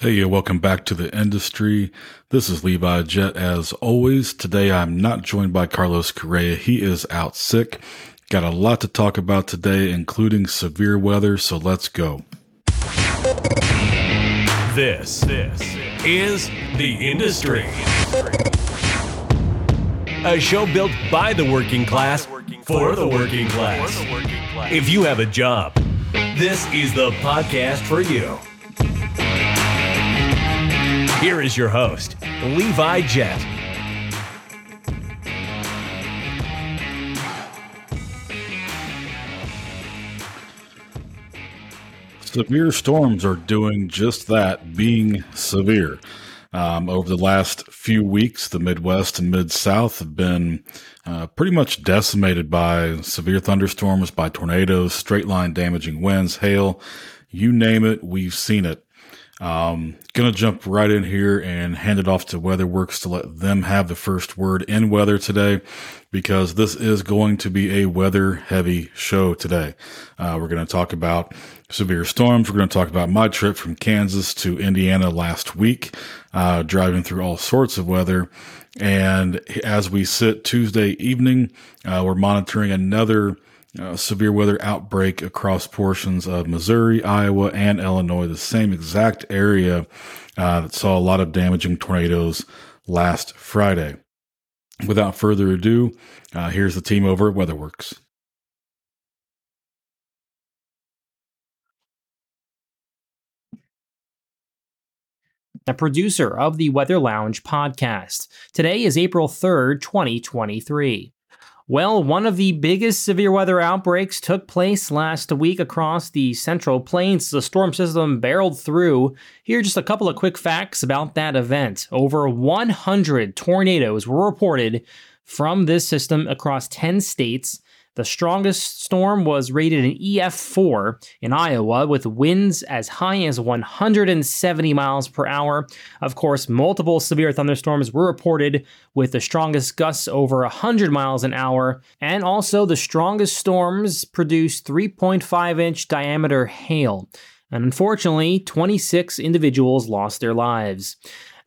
Hey, welcome back to the industry. This is Levi Jett as always. Today I'm not joined by Carlos Correa. He is out sick. Got a lot to talk about today, including severe weather, so let's go. This, this is The Industry. A show built by the working class for the working class. If you have a job, this is the podcast for you. Here is your host, Levi Jett. Severe storms are doing just that, being severe. Um, over the last few weeks, the Midwest and Mid South have been uh, pretty much decimated by severe thunderstorms, by tornadoes, straight line damaging winds, hail, you name it, we've seen it. Um, gonna jump right in here and hand it off to WeatherWorks to let them have the first word in weather today, because this is going to be a weather heavy show today. Uh, we're to talk about severe storms. We're to talk about my trip from Kansas to Indiana last week, uh, driving through all sorts of weather. And as we sit Tuesday evening, uh, we're monitoring another uh, severe weather outbreak across portions of Missouri, Iowa, and Illinois, the same exact area uh, that saw a lot of damaging tornadoes last Friday. Without further ado, uh, here's the team over at WeatherWorks. the producer of the Weather Lounge podcast. Today is April 3rd, 2023. Well, one of the biggest severe weather outbreaks took place last week across the Central Plains. The storm system barreled through. Here are just a couple of quick facts about that event. Over 100 tornadoes were reported from this system across 10 states. The strongest storm was rated an EF4 in Iowa with winds as high as 170 miles per hour. Of course, multiple severe thunderstorms were reported with the strongest gusts over 100 miles an hour, and also the strongest storms produced 3.5 inch diameter hail. And unfortunately, 26 individuals lost their lives.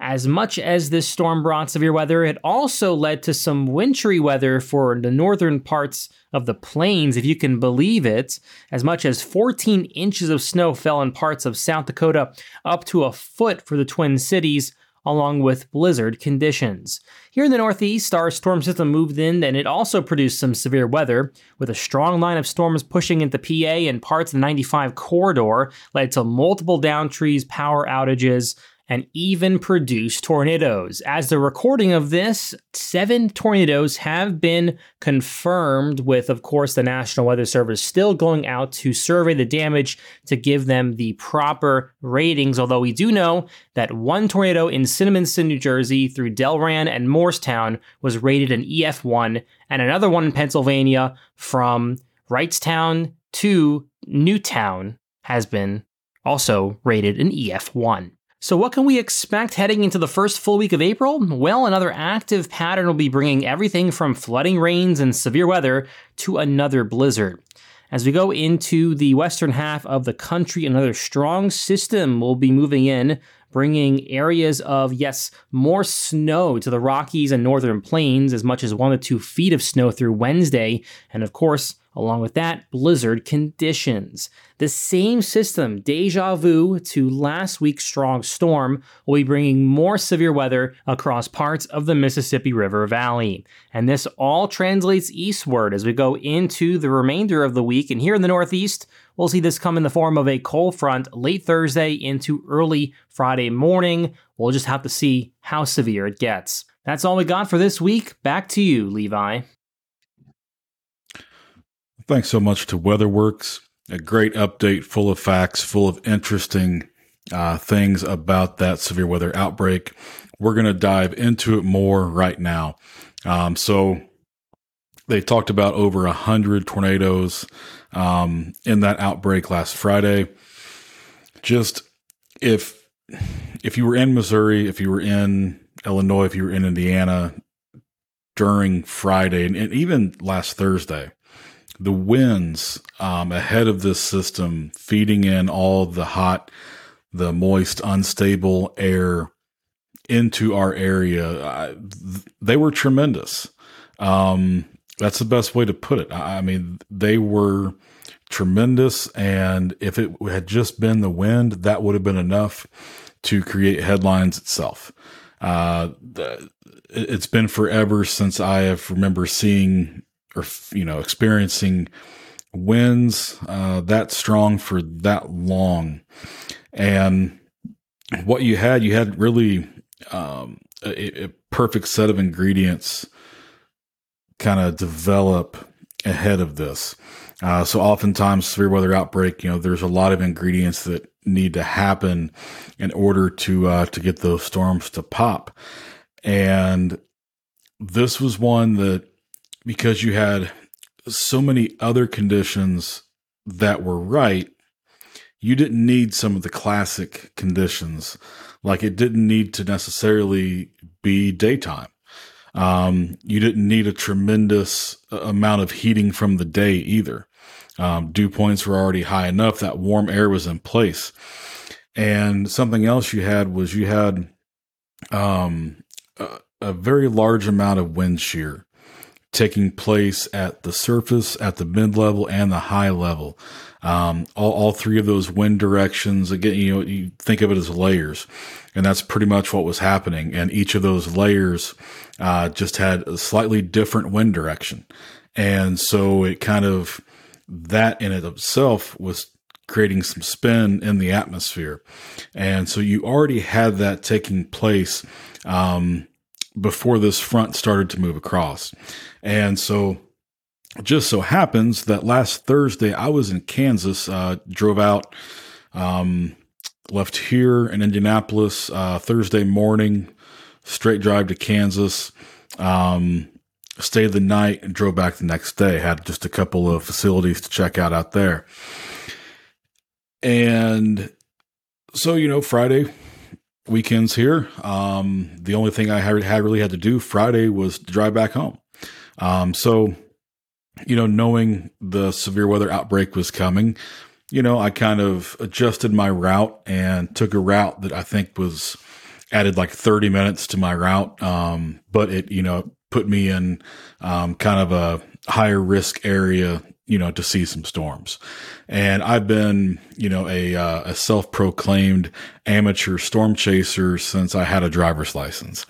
As much as this storm brought severe weather, it also led to some wintry weather for the northern parts of the plains, if you can believe it. As much as 14 inches of snow fell in parts of South Dakota, up to a foot for the Twin Cities, along with blizzard conditions. Here in the Northeast, our storm system moved in and it also produced some severe weather, with a strong line of storms pushing into PA and parts of the 95 corridor, led to multiple down trees, power outages, and even produce tornadoes. As the recording of this, seven tornadoes have been confirmed, with, of course, the National Weather Service still going out to survey the damage to give them the proper ratings. Although we do know that one tornado in Cinnaminson, New Jersey, through Delran and Morristown was rated an EF1, and another one in Pennsylvania from Wrightstown to Newtown has been also rated an EF1. So, what can we expect heading into the first full week of April? Well, another active pattern will be bringing everything from flooding rains and severe weather to another blizzard. As we go into the western half of the country, another strong system will be moving in, bringing areas of, yes, more snow to the Rockies and northern plains, as much as one to two feet of snow through Wednesday, and of course, Along with that, blizzard conditions. The same system, deja vu to last week's strong storm, will be bringing more severe weather across parts of the Mississippi River Valley. And this all translates eastward as we go into the remainder of the week. And here in the Northeast, we'll see this come in the form of a cold front late Thursday into early Friday morning. We'll just have to see how severe it gets. That's all we got for this week. Back to you, Levi. Thanks so much to WeatherWorks. A great update full of facts, full of interesting uh, things about that severe weather outbreak. We're going to dive into it more right now. Um, so they talked about over a hundred tornadoes um, in that outbreak last Friday. Just if if you were in Missouri, if you were in Illinois, if you were in Indiana during Friday, and, and even last Thursday, the winds um, ahead of this system feeding in all the hot the moist, unstable air into our area, I, they were tremendous. Um, that's the best way to put it. I mean, they were tremendous. And if it had just been the wind, that would have been enough to create headlines itself. Uh, it's been forever since I have remember seeing or, you know, experiencing winds uh, that strong for that long. And what you had, you had really um, a, a perfect set of ingredients kind of develop ahead of this. Uh, so oftentimes severe weather outbreak, you know, there's a lot of ingredients that need to happen in order to uh, to get those storms to pop. And this was one that because you had so many other conditions that were right, you didn't need some of the classic conditions. Like it didn't need to necessarily be daytime. Um, you didn't need a tremendous uh, amount of heating from the day either. Um, dew points were already high enough that warm air was in place. And something else you had was you had um, a, a very large amount of wind shear taking place at the surface, at the mid level, and the high level. Um, all, all three of those wind directions, again, you know, you think of it as layers, and that's pretty much what was happening. And each of those layers uh, just had a slightly different wind direction. And so it kind of, that in it itself was creating some spin in the atmosphere. And so you already had that taking place um, before this front started to move across. And so just so happens that last Thursday I was in Kansas, uh, drove out, um, left here in Indianapolis uh, Thursday morning, straight drive to Kansas. Um, stayed the night and drove back the next day. Had just a couple of facilities to check out out there. And so, you know, Friday weekends here. Um, the only thing I had, really had to do Friday was drive back home. Um, so, you know, knowing the severe weather outbreak was coming, you know, I kind of adjusted my route and took a route that I think was added like 30 minutes to my route. Um, but it, you know, put me in, um, kind of a higher risk area, you know, to see some storms. And I've been, you know, a, uh, a self proclaimed amateur storm chaser since I had a driver's license.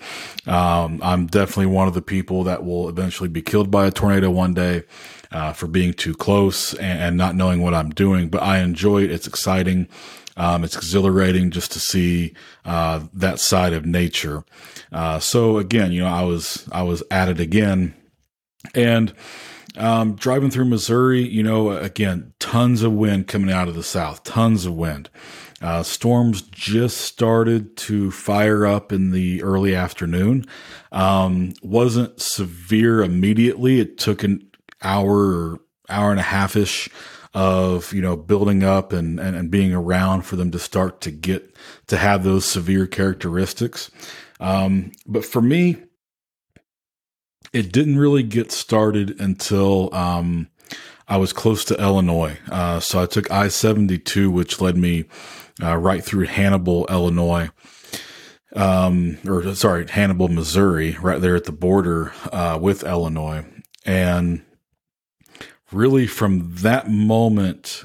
Um, I'm definitely one of the people that will eventually be killed by a tornado one day. Uh, for being too close and, and, not knowing what I'm doing, but I enjoy it. It's exciting. Um, it's exhilarating just to see uh, that side of nature. Uh, so again, you know, I was I was at it again, and um, driving through Missouri, you know, again, tons of wind coming out of the south, tons of wind. Uh, storms just started to fire up in the early afternoon. Um, wasn't severe immediately. It took an hour hour and a half ish of, you know, building up and, and, and, being around for them to start to get to have those severe characteristics. Um, but for me, it didn't really get started until um, I was close to Illinois. Uh, so I took I 72, which led me uh, right through Hannibal, Illinois. Um, or sorry, Hannibal, Missouri, right there at the border uh, with Illinois. And really, from that moment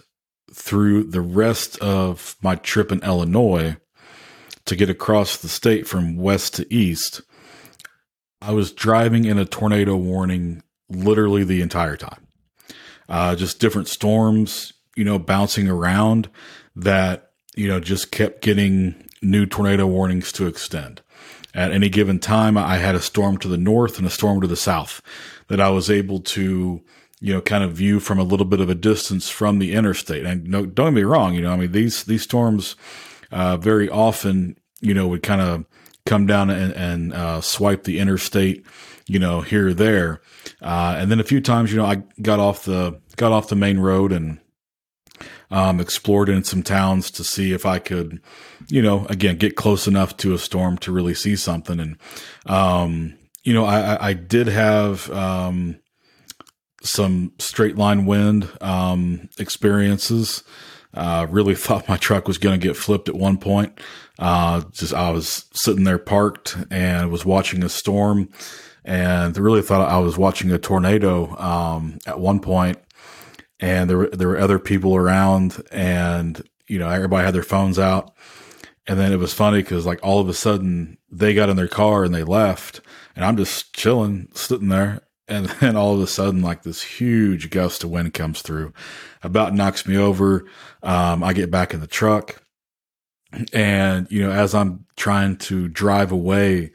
through the rest of my trip in Illinois to get across the state from west to east, I was driving in a tornado warning literally the entire time. Uh, just different storms, you know, bouncing around that, you know, just kept getting new tornado warnings to extend. At any given time, I had a storm to the north and a storm to the south that I was able to, you know, kind of view from a little bit of a distance from the interstate. And no, don't get me wrong, you know, I mean, these, these storms, uh, very often, you know, would kind of come down and, and uh, swipe the interstate, you know, here or there. Uh, and then a few times, you know, I got off the got off the main road and um, explored in some towns to see if I could, you know, again get close enough to a storm to really see something. And um, you know, I, I did have um, some straight line wind um, experiences. Uh, really thought my truck was going to get flipped at one point. Uh, just I was sitting there parked and was watching a storm, and really thought I was watching a tornado um, at one point. And there were there were other people around, and you know everybody had their phones out. And then it was funny because like all of a sudden they got in their car and they left, and I'm just chilling, sitting there, and then all of a sudden, like this huge gust of wind comes through, about knocks me over. Um, I get back in the truck, and you know, as I'm trying to drive away,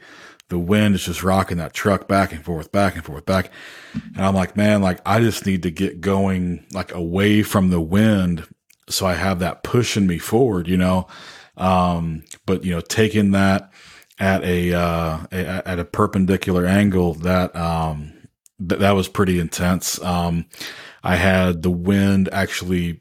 the wind is just rocking that truck back and forth, back and forth, back. And I'm like, man, like I just need to get going, like away from the wind, so I have that pushing me forward, you know. Um, but you know, taking that at a, uh, a, at a perpendicular angle, that um, th- that was pretty intense. Um, I had the wind actually,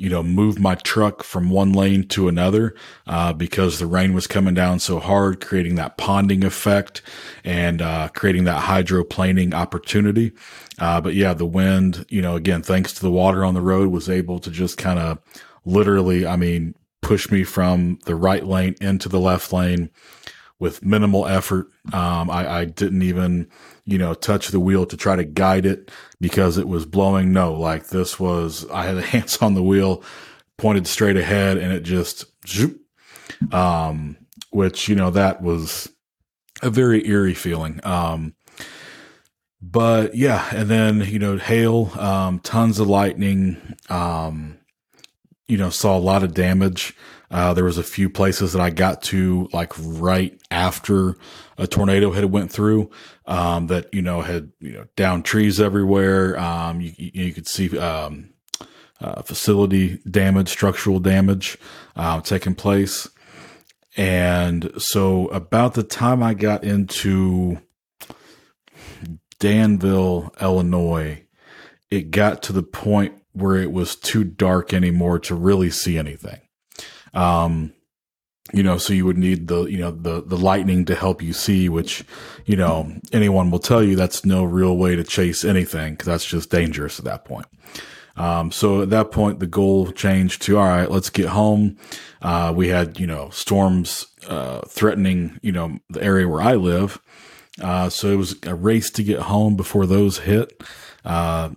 you know, move my truck from one lane to another, uh, because the rain was coming down so hard, creating that ponding effect and, uh, creating that hydroplaning opportunity. Uh, but yeah, the wind, you know, again, thanks to the water on the road was able to just kind of literally, I mean, push me from the right lane into the left lane with minimal effort. Um, I, I, didn't even, you know, touch the wheel to try to guide it because it was blowing. No, like this was, I had hands on the wheel pointed straight ahead and it just, zoop, um, which, you know, that was a very eerie feeling. Um, but yeah, and then, you know, hail, um, tons of lightning, um, you know, saw a lot of damage. Uh, there was a few places that I got to like right after a tornado had went through, um, that, you know, had, you know, down trees everywhere. Um, you, you could see, um, uh, facility damage, structural damage, uh, taking place. And so about the time I got into Danville, Illinois, it got to the point where it was too dark anymore to really see anything. Um, you know, so you would need the, you know, the, the lightning to help you see, which, you know, anyone will tell you that's no real way to chase anything because that's just dangerous at that point. Um, so at that point, the goal changed to, all right, let's get home. Uh, we had, you know, storms, uh, threatening, you know, the area where I live. Uh, so it was a race to get home before those hit. Uh,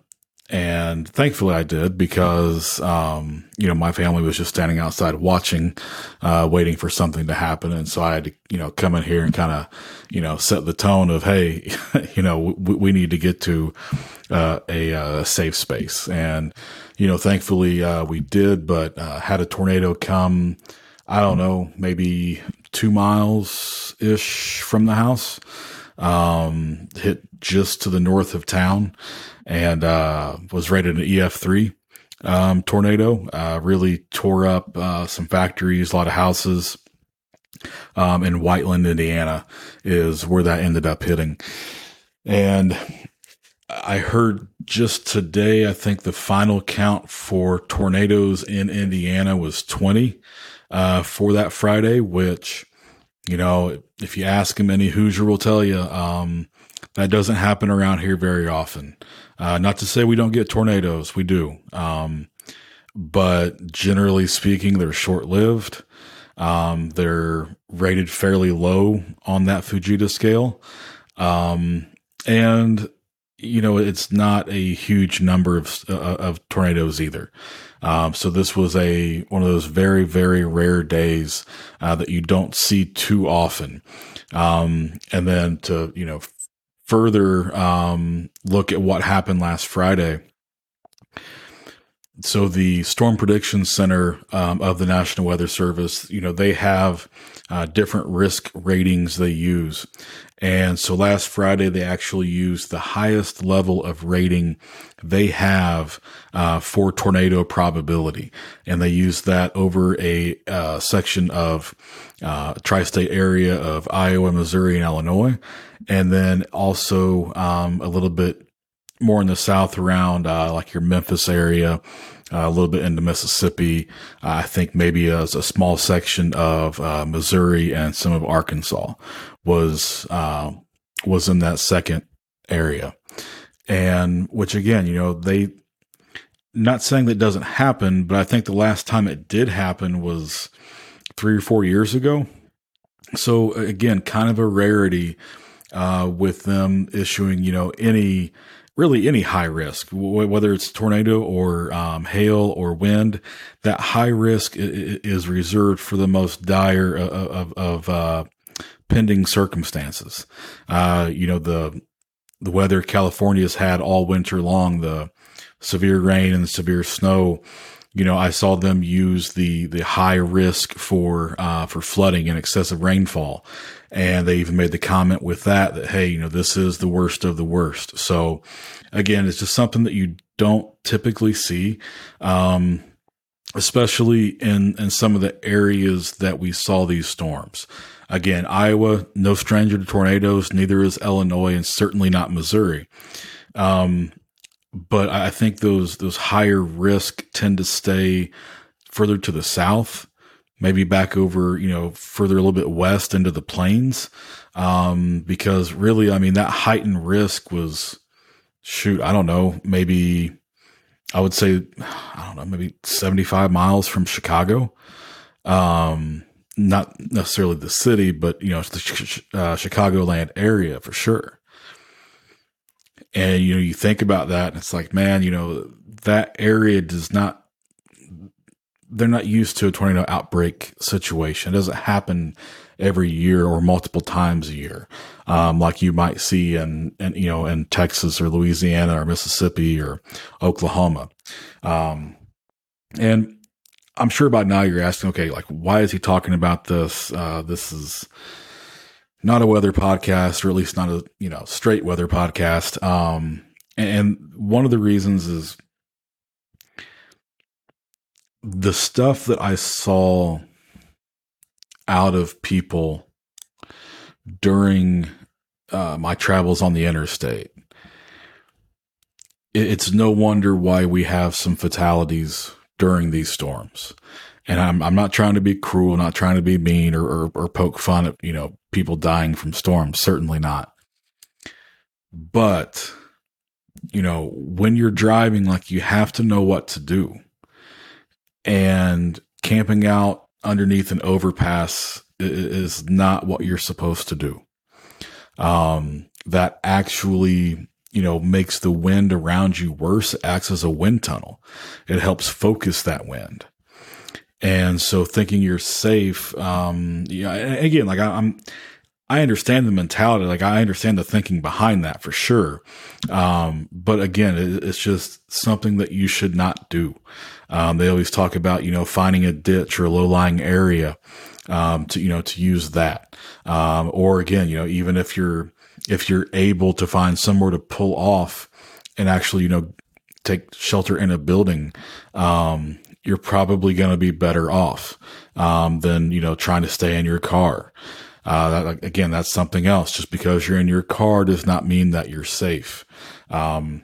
and thankfully I did because, um, you know, my family was just standing outside watching, uh, waiting for something to happen. And so I had to, you know, come in here and kind of, you know, set the tone of, Hey, you know, we, we need to get to, uh, a, uh, safe space. And, you know, thankfully, uh, we did, but, uh, had a tornado come, I don't know, maybe two miles ish from the house, um, hit just to the north of town and uh, was rated an EF3 um, tornado. Uh, really tore up uh, some factories, a lot of houses. Um, in Whiteland, Indiana, is where that ended up hitting. And I heard just today, I think the final count for tornadoes in Indiana was 20 uh, for that Friday, which, you know, if you ask him, any Hoosier will tell you um, that doesn't happen around here very often. Uh, not to say we don't get tornadoes, we do. Um, but generally speaking, they're short lived. Um, they're rated fairly low on that Fujita scale. Um, and, you know, it's not a huge number of, uh, of tornadoes either. Um, so this was a, one of those very, very rare days, uh, that you don't see too often. Um, and then to, you know, further um, look at what happened last Friday. So the Storm Prediction Center um, of the National Weather Service, you know, they have uh, different risk ratings they use. And so last Friday, they actually used the highest level of rating they have uh, for tornado probability. And they used that over a uh, section of uh, tri state area of Iowa, Missouri, and Illinois and then also um, a little bit more in the south around uh, like your Memphis area, a little bit into Mississippi. Uh, I think maybe a, a small section of uh, Missouri and some of Arkansas was uh, was in that second area, and which again, you know, they not saying that doesn't happen, but I think the last time it did happen was three or four years ago. So again, kind of a rarity uh, with them issuing, you know, any really any high risk, whether it's tornado or um, hail or wind. That high risk is reserved for the most dire of, of, of uh, pending circumstances. Uh, you know the the weather California's had all winter long, the severe rain and severe snow you know, I saw them use the the high risk for uh, for flooding and excessive rainfall, and they even made the comment with that that hey, you know, this is the worst of the worst. So, again, it's just something that you don't typically see, um, especially in in some of the areas that we saw these storms. Again, Iowa, no stranger to tornadoes. Neither is Illinois, and certainly not Missouri. Um, but I think those those higher risk tend to stay further to the south, maybe back over, you know, further a little bit west into the plains. Um, because really, I mean, that heightened risk was, shoot, I don't know, maybe I would say, I don't know, maybe 75 miles from Chicago. Um, not necessarily the city, but, you know, the uh, Chicagoland area for sure. And, you know, you think about that and it's like, man, you know, that area does not, they're not used to a tornado outbreak situation. It doesn't happen every year or multiple times a year. Um, like you might see in, in, you know, in Texas or Louisiana or Mississippi or Oklahoma. Um, and I'm sure by now you're asking, okay, like, why is he talking about this? Uh, this is, not a weather podcast, or at least not a you know straight weather podcast. Um, and one of the reasons is the stuff that I saw out of people during uh, my travels on the interstate. It's no wonder why we have some fatalities during these storms. And I'm I'm not trying to be cruel, not trying to be mean or, or, or poke fun at you know people dying from storms. Certainly not. But you know when you're driving, like you have to know what to do. And camping out underneath an overpass is not what you're supposed to do. Um, that actually you know, makes the wind around you worse, acts as a wind tunnel. It helps focus that wind. And so thinking you're safe, um, yeah, again, like I, am I understand the mentality. Like I understand the thinking behind that for sure. Um, but again, it, it's just something that you should not do. Um, they always talk about, you know, finding a ditch or a low lying area, um, to, you know, to use that. Um, or again, you know, even if you're, if you're able to find somewhere to pull off and actually, you know, take shelter in a building, um, you're probably going to be better off um, than you know trying to stay in your car. Uh, that, again, that's something else. Just because you're in your car does not mean that you're safe. Um,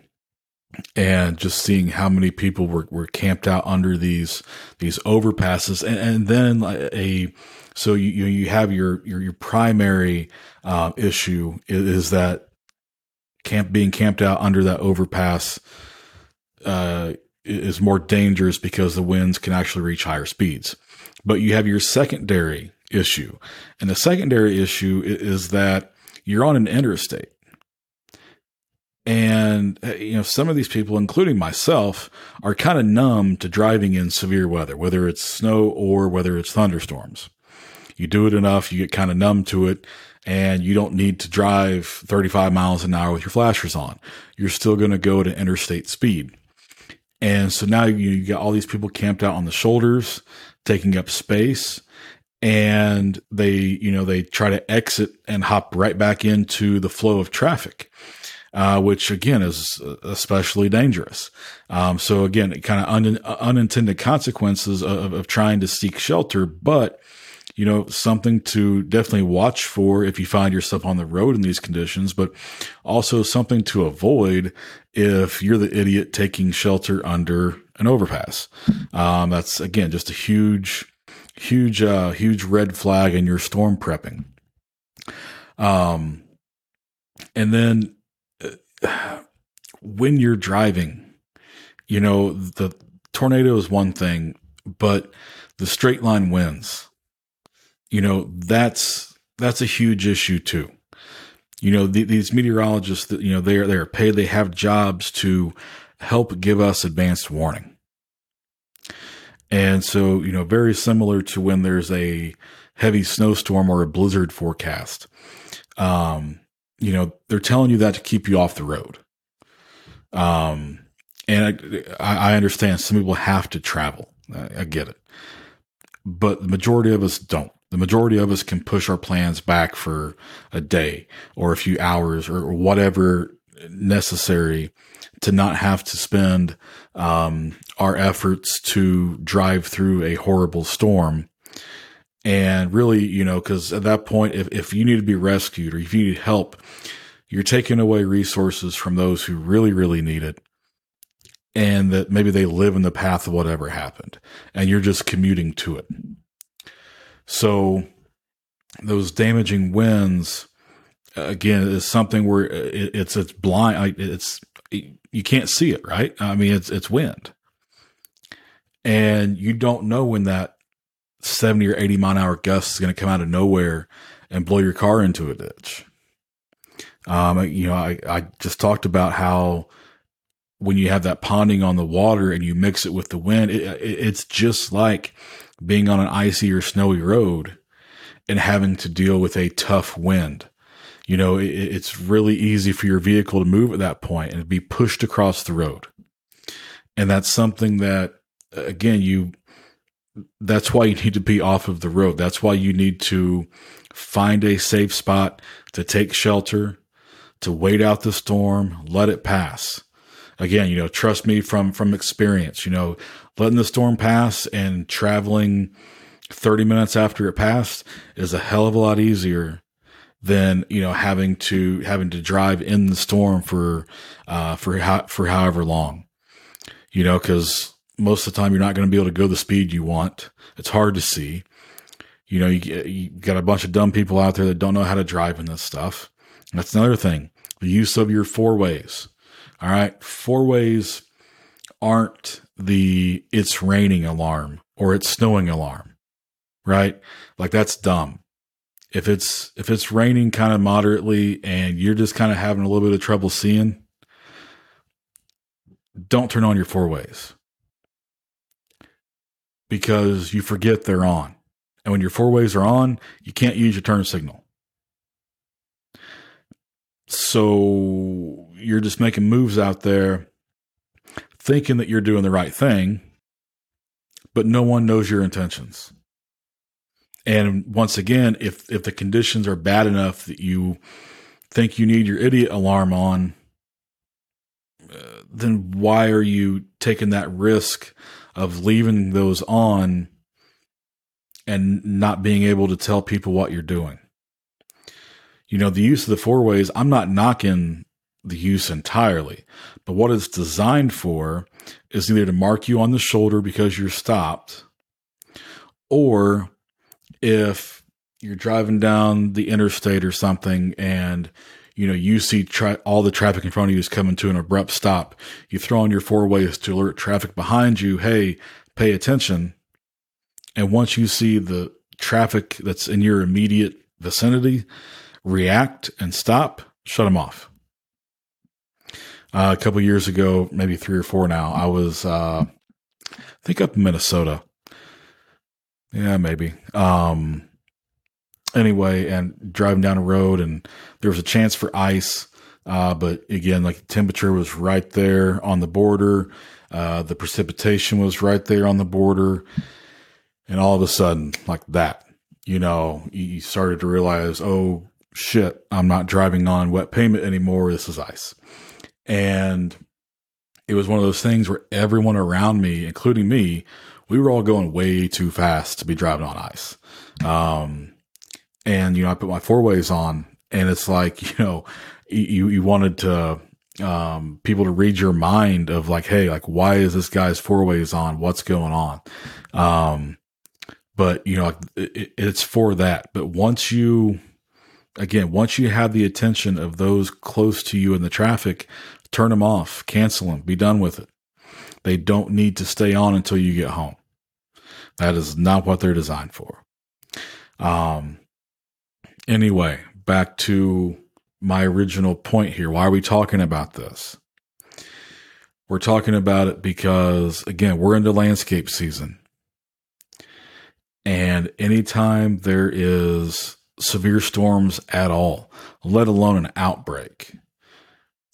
and just seeing how many people were, were camped out under these these overpasses, and, and then a so you you have your your your primary uh, issue is, is, that camp being camped out under that overpass. Uh, is more dangerous because the winds can actually reach higher speeds. But you have your secondary issue. And the secondary issue is that you're on an interstate. And, uh, you know, some of these people, including myself, are kind of numb to driving in severe weather, whether it's snow or whether it's thunderstorms. You do it enough, you get kind of numb to it, and you don't need to drive 35 miles an hour with your flashers on. You're still going to go to interstate speed. And so now you, you got all these people camped out on the shoulders, taking up space. And they, you know, they try to exit and hop right back into the flow of traffic, uh, which again is especially dangerous. Um, so again, kind of un- unintended consequences of, of trying to seek shelter, but you know, something to definitely watch for if you find yourself on the road in these conditions, but also something to avoid if you're the idiot taking shelter under an overpass. Um, that's again just a huge, huge, uh, huge red flag in your storm prepping. Um, and then when you're driving you know, the tornado is one thing, but the straight line winds, you know, that's, that's a huge issue too. You know, the, these meteorologists that, you know, they are, they are paid, they have jobs to help give us advanced warning. And so, you know, very similar to when there's a heavy snowstorm or a blizzard forecast. Um, you know, they're telling you that to keep you off the road. Um, and I, I understand some people have to travel. I, I get it. But the majority of us don't. The majority of us can push our plans back for a day or a few hours or whatever necessary to not have to spend um, our efforts to drive through a horrible storm. And really, you know, because at that point, if, if you need to be rescued or if you need help, you're taking away resources from those who really, really need it. And that maybe they live in the path of whatever happened and you're just commuting to it. So those damaging winds, uh, again, is something where it's, it's blind. It's, you can't see it, right? I mean, it's, it's wind and you don't know when that 70 or 80 mile an hour gust is going to come out of nowhere and blow your car into a ditch. Um, you know, I, I just talked about how when you have that ponding on the water and you mix it with the wind, it, it, it's just like being on an icy or snowy road and having to deal with a tough wind. You know, it, it's really easy for your vehicle to move at that point and be pushed across the road. And that's something that again, you, that's why you need to be off of the road. That's why you need to find a safe spot to take shelter, to wait out the storm, let it pass. Again, you know, trust me from, from experience, you know, letting the storm pass and traveling 30 minutes after it passed is a hell of a lot easier than, you know, having to, having to drive in the storm for, uh, for, how, for however long, you know, cause most of the time you're not going to be able to go the speed you want. It's hard to see. You know, you, you got a bunch of dumb people out there that don't know how to drive in this stuff. That's another thing. The use of your four ways. All right. Four ways aren't the it's raining alarm or it's snowing alarm, right? Like that's dumb. If it's, if it's raining kind of moderately and you're just kind of having a little bit of trouble seeing, don't turn on your four ways because you forget they're on. And when your four ways are on, you can't use your turn signal. So you're just making moves out there thinking that you're doing the right thing, but no one knows your intentions. And once again, if if the conditions are bad enough that you think you need your idiot alarm on, uh, then why are you taking that risk of leaving those on and not being able to tell people what you're doing. You know, the use of the four ways, I'm not knocking the use entirely, but what it's designed for is either to mark you on the shoulder because you're stopped, or if you're driving down the interstate or something and you know, you see tra- all the traffic in front of you is coming to an abrupt stop. You throw on your four ways to alert traffic behind you. Hey, pay attention. And once you see the traffic that's in your immediate vicinity react and stop, shut them off. Uh, a couple years ago, maybe three or four now, I was, uh, I think up in Minnesota. Yeah, maybe. Um, anyway, and driving down the road, and there was a chance for ice. Uh, but again, like the temperature was right there on the border. Uh, the precipitation was right there on the border. And all of a sudden, like that, you know, you started to realize, oh shit, I'm not driving on wet pavement anymore. This is ice. And it was one of those things where everyone around me, including me, we were all going way too fast to be driving on ice. Um, and you know I put my four ways on, and it's like you know you you wanted to um, people to read your mind of like, hey, like why is this guy's four ways on? What's going on? Um, but you know it, it's for that. But once you again, once you have the attention of those close to you in the traffic, turn them off, cancel them, be done with it. They don't need to stay on until you get home. That is not what they're designed for. Um, anyway, back to my original point here. Why are we talking about this? We're talking about it because, again, we're into landscape season. And anytime there is severe storms at all, let alone an outbreak,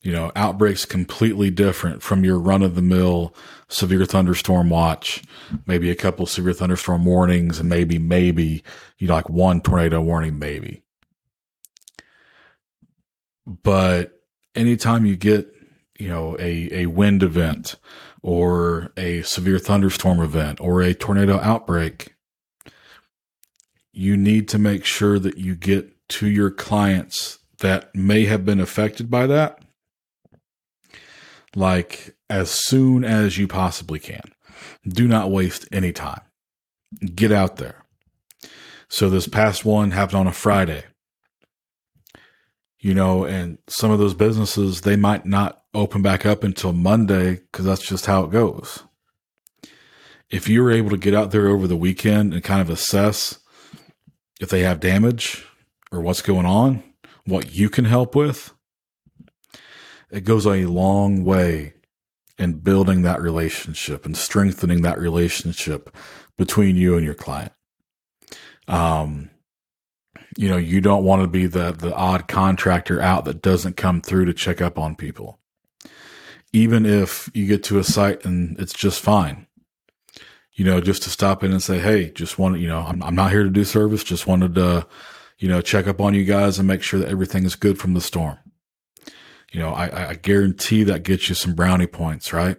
you know, outbreaks completely different from your run of the mill severe thunderstorm watch, maybe a couple severe thunderstorm warnings, and maybe, maybe, you know, like one tornado warning, maybe. But anytime you get, you know, a, a wind event or a severe thunderstorm event or a tornado outbreak, you need to make sure that you get to your clients that may have been affected by that like as soon as you possibly can. Do not waste any time. Get out there. So this past one happened on a Friday you know, and some of those businesses, they might not open back up until Monday because that's just how it goes. If you were able to get out there over the weekend and kind of assess if they have damage or what's going on, what you can help with, it goes a long way in building that relationship and strengthening that relationship between you and your client. Um, you know, you don't want to be the the odd contractor out that doesn't come through to check up on people. Even if you get to a site and it's just fine. You know, just to stop in and say, "Hey, just wanted, you know, I'm I'm not here to do service, just wanted to, you know, check up on you guys and make sure that everything is good from the storm." You know, I, I guarantee that gets you some brownie points, right?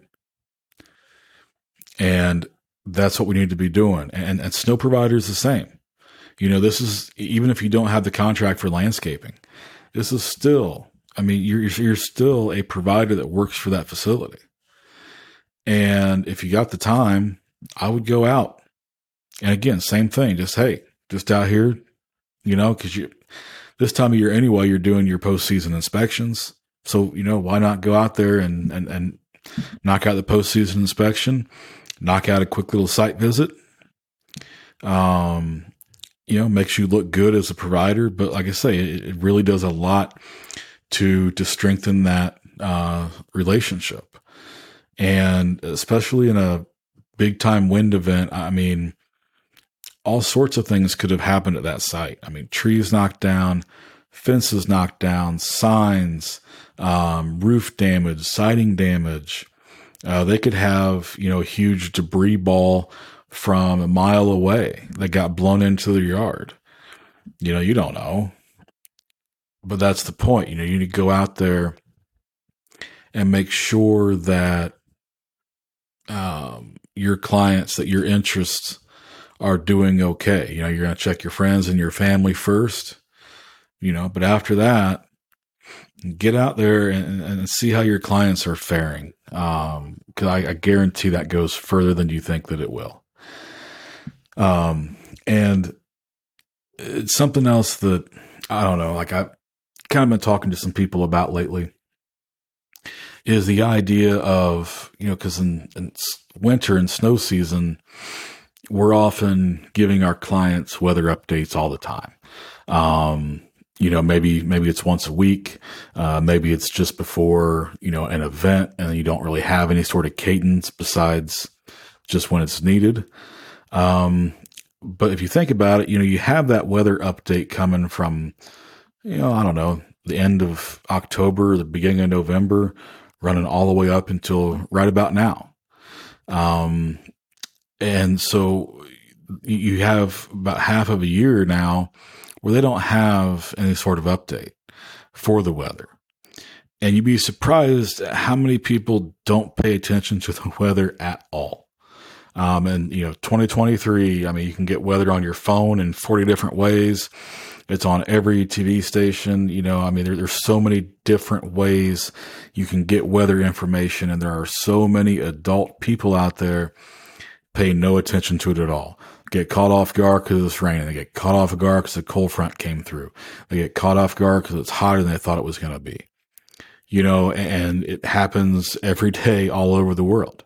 And that's what we need to be doing. And, and snow providers the same you know, this is even if you don't have the contract for landscaping, this is still, I mean, you're, you're still a provider that works for that facility. And if you got the time, I would go out. And again, same thing, just, hey, just out here, you know, cause you, this time of year anyway, you're doing your postseason inspections. So, you know, why not go out there and, and, and knock out the postseason inspection, knock out a quick little site visit, um, you know, makes you look good as a provider. But like I say, it, it really does a lot to to strengthen that uh, relationship, and especially in a big time wind event. I mean, all sorts of things could have happened at that site. I mean, trees knocked down, fences knocked down, signs, um, roof damage, siding damage. Uh, they could have, you know, a huge debris ball from a mile away that got blown into the yard. You know, you don't know. But that's the point. You know, you need to go out there and make sure that um, your clients, that your interests are doing okay. You know, you're going to check your friends and your family first, you know, but after that, get out there and, and see how your clients are faring. Um, cause I, I guarantee that goes further than you think that it will. Um, and it's something else that I don't know, like I've kind of been talking to some people about lately is the idea of, you know, cause in, in winter and snow season, we're often giving our clients weather updates all the time. Um, you know, maybe, maybe it's once a week. Uh, maybe it's just before, you know, an event and you don't really have any sort of cadence besides just when it's needed. Um, but if you think about it, you know, you have that weather update coming from, you know, I don't know, the end of October, the beginning of November, running all the way up until right about now. Um, and so you have about half of a year now where they don't have any sort of update for the weather. And you'd be surprised how many people don't pay attention to the weather at all. Um, and you know, 2023, I mean, you can get weather on your phone in 40 different ways. It's on every TV station. You know, I mean, there, there's so many different ways you can get weather information. And there are so many adult people out there pay no attention to it at all. Get caught off guard because it's raining. They get caught off guard because a cold front came through. They get caught off guard because it's hotter than they thought it was going to be. You know, and it happens every day all over the world.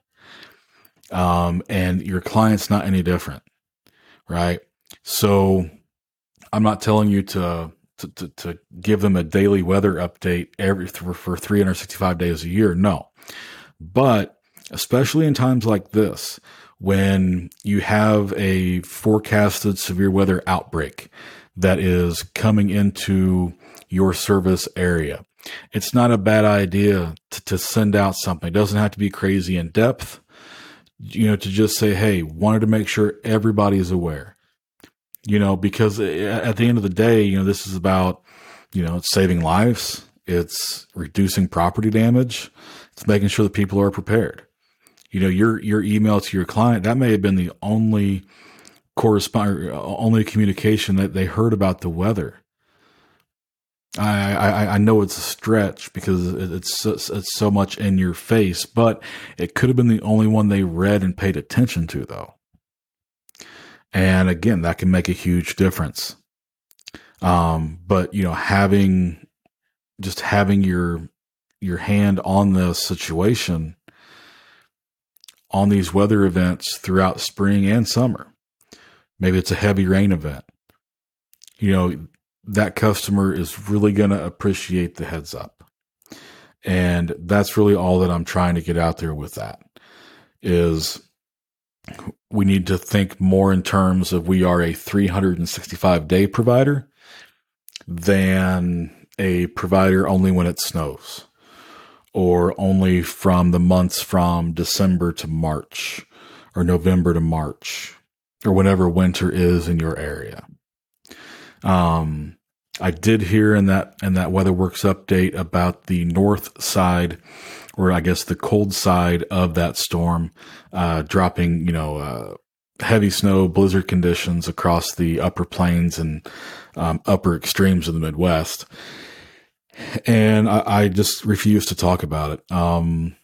Um, and your client's not any different, right? So I'm not telling you to, to, to, to give them a daily weather update every for, for 365 days a year. No, but especially in times like this, when you have a forecasted severe weather outbreak that is coming into your service area. It's not a bad idea to, to send out something. It doesn't have to be crazy in depth, you know, to just say, Hey, wanted to make sure everybody is aware, you know, because at the end of the day, you know, this is about, you know, it's saving lives. It's reducing property damage. It's making sure that people are prepared you know, your, your email to your client, that may have been the only correspond, uh, only communication that they heard about the weather. I, I, I know it's a stretch because it's, it's so much in your face, but it could have been the only one they read and paid attention to though. And again, that can make a huge difference. Um, but you know, having just having your, your hand on the situation on these weather events throughout spring and summer. Maybe it's a heavy rain event. You know, that customer is really going to appreciate the heads up. And that's really all that I'm trying to get out there with that is we need to think more in terms of we are a 365 day provider than a provider only when it snows or only from the months from December to March or November to March or whenever winter is in your area. Um, I did hear in that in that WeatherWorks update about the north side, or I guess the cold side of that storm, uh, dropping you know uh, heavy snow, blizzard conditions across the upper plains and um, upper extremes of the Midwest and I, I, just refuse to talk about it. Um,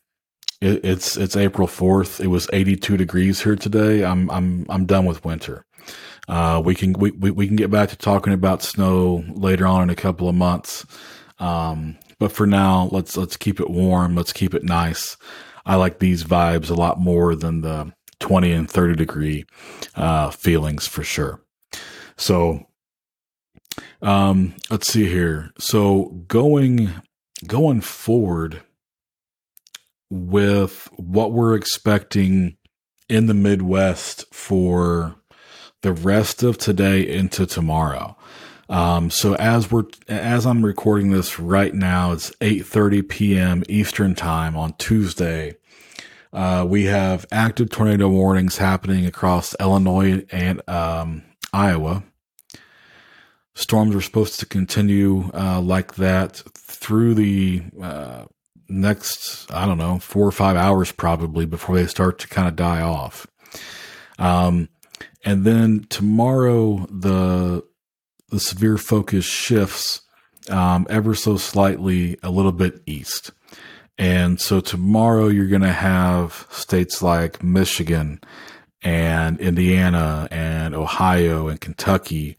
it, it's it's April fourth. It was eighty two degrees here today. I'm I'm I'm done with winter. Uh, we can we, we, we can get back to talking about snow later on in a couple of months. Um, but for now, let's let's keep it warm. Let's keep it nice. I like these vibes a lot more than the twenty and thirty degree uh, feelings for sure. So um, let's see here. So going going forward with what we're expecting in the Midwest for the rest of today into tomorrow. Um, so as we're as I'm recording this right now, it's 8:30 p.m. Eastern time on Tuesday. Uh, we have active tornado warnings happening across Illinois and um, Iowa storms are supposed to continue uh, like that through the uh, next, I don't know, four or five hours probably before they start to kind of die off. Um, and then tomorrow, the the severe focus shifts um, ever so slightly a little bit east. And so tomorrow you're going to have states like Michigan and Indiana and Ohio and Kentucky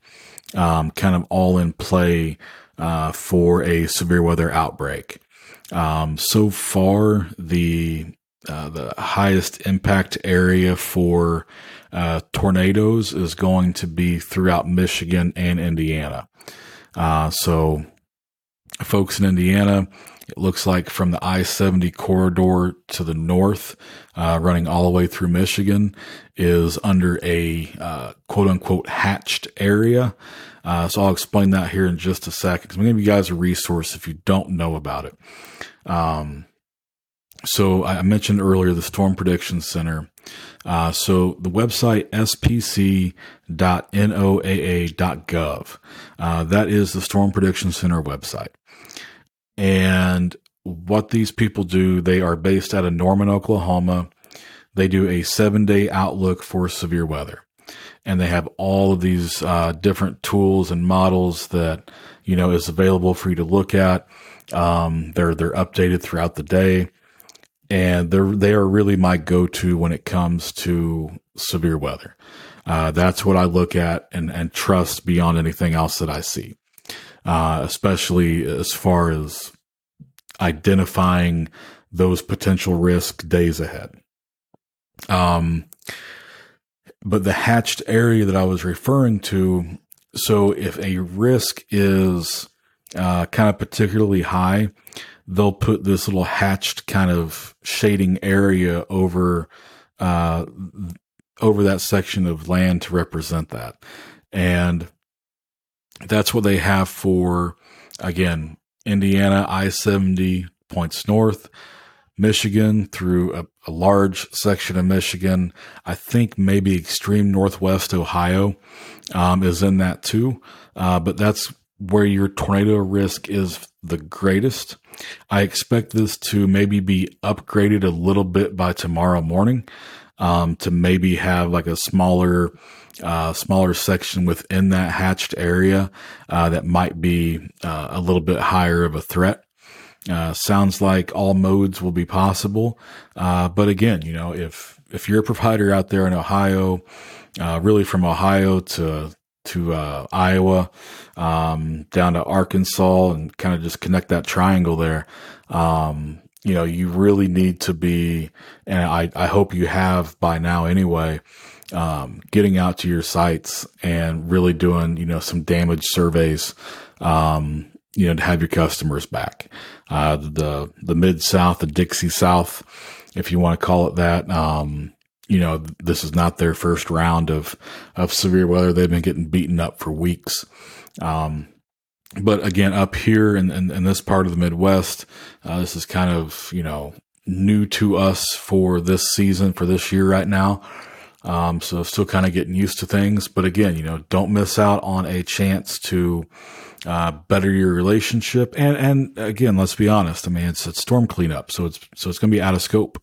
um, kind of all in play uh, for a severe weather outbreak. Um, so far, the uh, the highest impact area for uh, tornadoes is going to be throughout Michigan and Indiana. Uh, so, folks in Indiana, it looks like from the I 70 corridor to the north, uh, running all the way through Michigan, is under a uh, quote unquote hatched area. Uh, so I'll explain that here in just a second because I'm going to give you guys a resource if you don't know about it. Um, so I mentioned earlier the Storm Prediction Center. Uh, so the website spc.noaa.gov. Uh, that is the Storm Prediction Center website. And what these people do, they are based out of Norman, Oklahoma. They do a seven day outlook for severe weather. And they have all of these uh, different tools and models that, you know, is available for you to look at. Um, they're, they're updated throughout the day and they're, they are really my go-to when it comes to severe weather. Uh, that's what I look at and, and trust beyond anything else that I see uh, especially as far as identifying those potential risk days ahead. Um, but the hatched area that I was referring to, so if a risk is uh, kind of particularly high, they'll put this little hatched kind of shading area over uh, over that section of land to represent that, and that's what they have for again Indiana I seventy points north, Michigan through a, a, large section of Michigan. I think maybe extreme northwest Ohio um, is in that too, uh, but that's where your tornado risk is the greatest. I expect this to maybe be upgraded a little bit by tomorrow morning um, to maybe have like a smaller uh, smaller section within that hatched area uh, that might be uh, a little bit higher of a threat. Uh, sounds like all modes will be possible, uh, but again, you know, if if you're a provider out there in Ohio, uh, really from Ohio to to Iowa, um, down to Arkansas, and kind of just connect that triangle there. Um, you know, you really need to be, and I, I hope you have by now anyway, um, getting out to your sites and really doing, you know, some damage surveys, um, you know, to have your customers back. Uh, the, the mid South, the Dixie South, if you want to call it that, um, you know, this is not their first round of, of severe weather. They've been getting beaten up for weeks. Um, but again, up here in, in, in, this part of the Midwest, uh, this is kind of, you know, new to us for this season, for this year right now. Um, so still kind of getting used to things. But again, you know, don't miss out on a chance to, uh, better your relationship. And, and again, let's be honest. I mean, it's, it's storm cleanup. So it's, so it's going to be out of scope.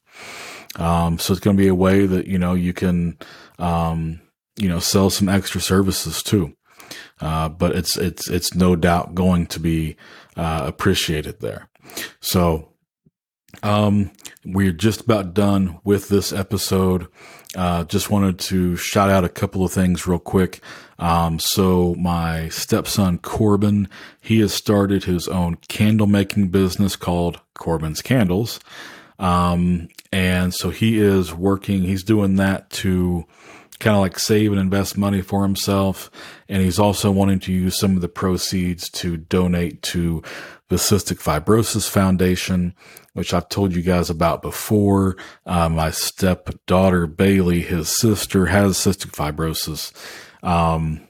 Um, so it's going to be a way that, you know, you can, um, you know, sell some extra services too. Uh, but it's it's it's no doubt going to be uh, appreciated there. So, um, we're just about done with this episode. Uh, just wanted to shout out a couple of things real quick. Um, so my stepson Corbin, he has started his own candle making business called Corbin's Candles. Um, and so he is working, he's doing that to kind of like save and invest money for himself. And he's also wanting to use some of the proceeds to donate to the Cystic Fibrosis Foundation, which I've told you guys about before. Uh, my stepdaughter, Bailey, his sister, has cystic fibrosis. Um,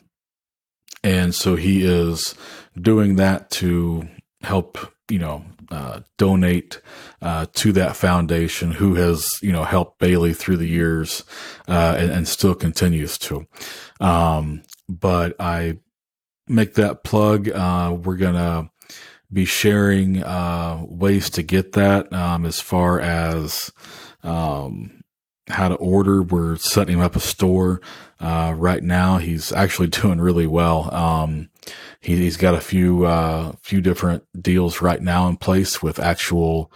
and so he is doing that to help, you know, uh, donate uh, to that foundation who has you know helped Bailey through the years uh, and, and, still continues to. Um, but I make that plug. Uh, we're gonna be sharing uh, ways to get that um, as far as um, how to order. We're setting him up a store uh, right now. He's actually doing really well. Um, he, has got a few uh, few different deals right now in place with actual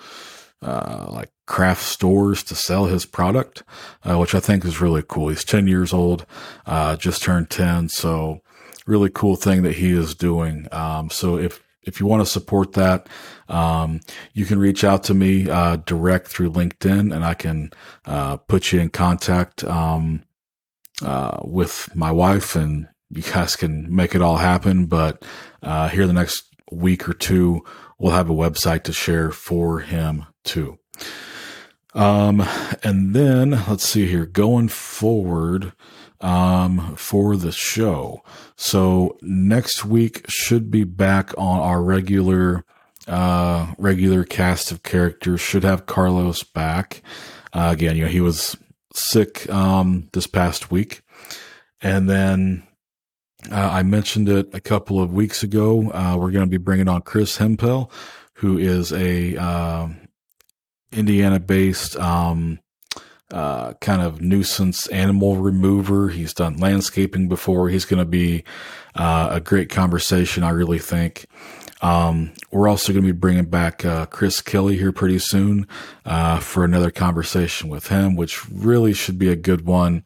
uh, like craft stores to sell his product, uh, which I think is really cool. He's 10 years old, uh, just turned 10. So really cool thing that he is doing. Um, so if, if you want to support that, um, you can reach out to me, uh, direct through LinkedIn and I can, uh, put you in contact, um, uh, with my wife and you guys can make it all happen. But uh, here the next week or two, we'll have a website to share for him too. Um, and then let's see here, going forward, um, for the show. So next week should be back on our regular, uh, regular cast of characters. Should have Carlos back. Uh, again, you know, he was sick, um, this past week. And then uh, I mentioned it a couple of weeks ago. Uh, we're going to be bringing on Chris Hempel, who is a uh, Indiana-based um, uh, kind of nuisance animal remover. He's done landscaping before. He's going to be uh, a great conversation, I really think. Um, we're also going to be bringing back uh, Chris Kelly here pretty soon for another conversation with him, which really should be a good one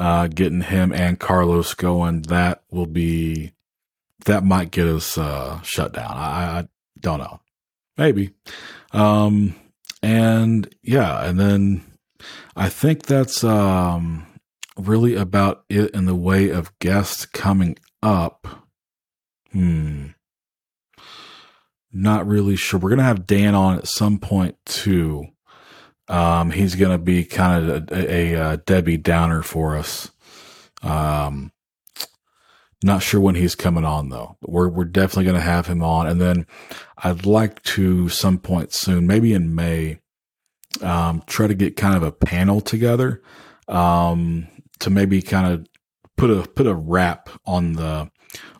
uh, getting him and Carlos going, that will be, that might get us, uh, shut down. I, I don't know. Maybe. Um, and yeah, and then I think that's um, really about it in the way of guests coming up. Hmm. Not really sure. We're going to have Dan on at some point too. Um, he's going to be kind of a, a, a, Debbie Downer for us. Um, not sure when he's coming on though. But we're we're definitely going to have him on, and then I'd like to some point soon, maybe in May, um, try to get kind of a panel together um, to maybe kind of put a put a wrap on the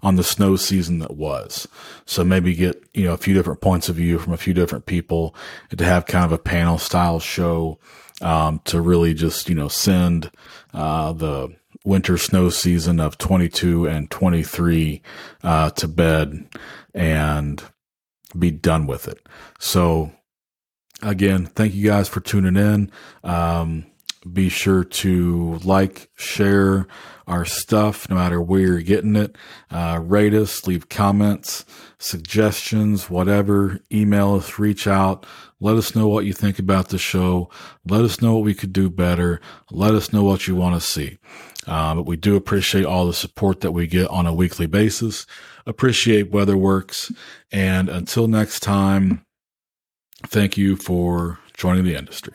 on the snow season that was. So maybe get, you know, a few different points of view from a few different people to have kind of a panel style show, um, to really just, you know, send, uh, the winter snow season of 22 and 23, uh, to bed and be done with it. So again, thank you guys for tuning in. Um, be sure to like, share, our stuff, no matter where you're getting it. Uh, rate us, leave comments, suggestions, whatever. Email us, reach out. Let us know what you think about the show. Let us know what we could do better. Let us know what you want to see. Uh, but we do appreciate all the support that we get on a weekly basis. Appreciate WeatherWorks. And until next time, thank you for joining the industry.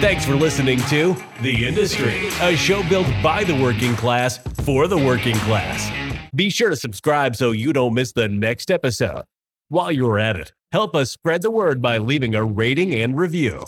Thanks for listening to The Industry, a show built by the working class for the working class. Be sure to subscribe so you don't miss the next episode. While you're at it, help us spread the word by leaving a rating and review.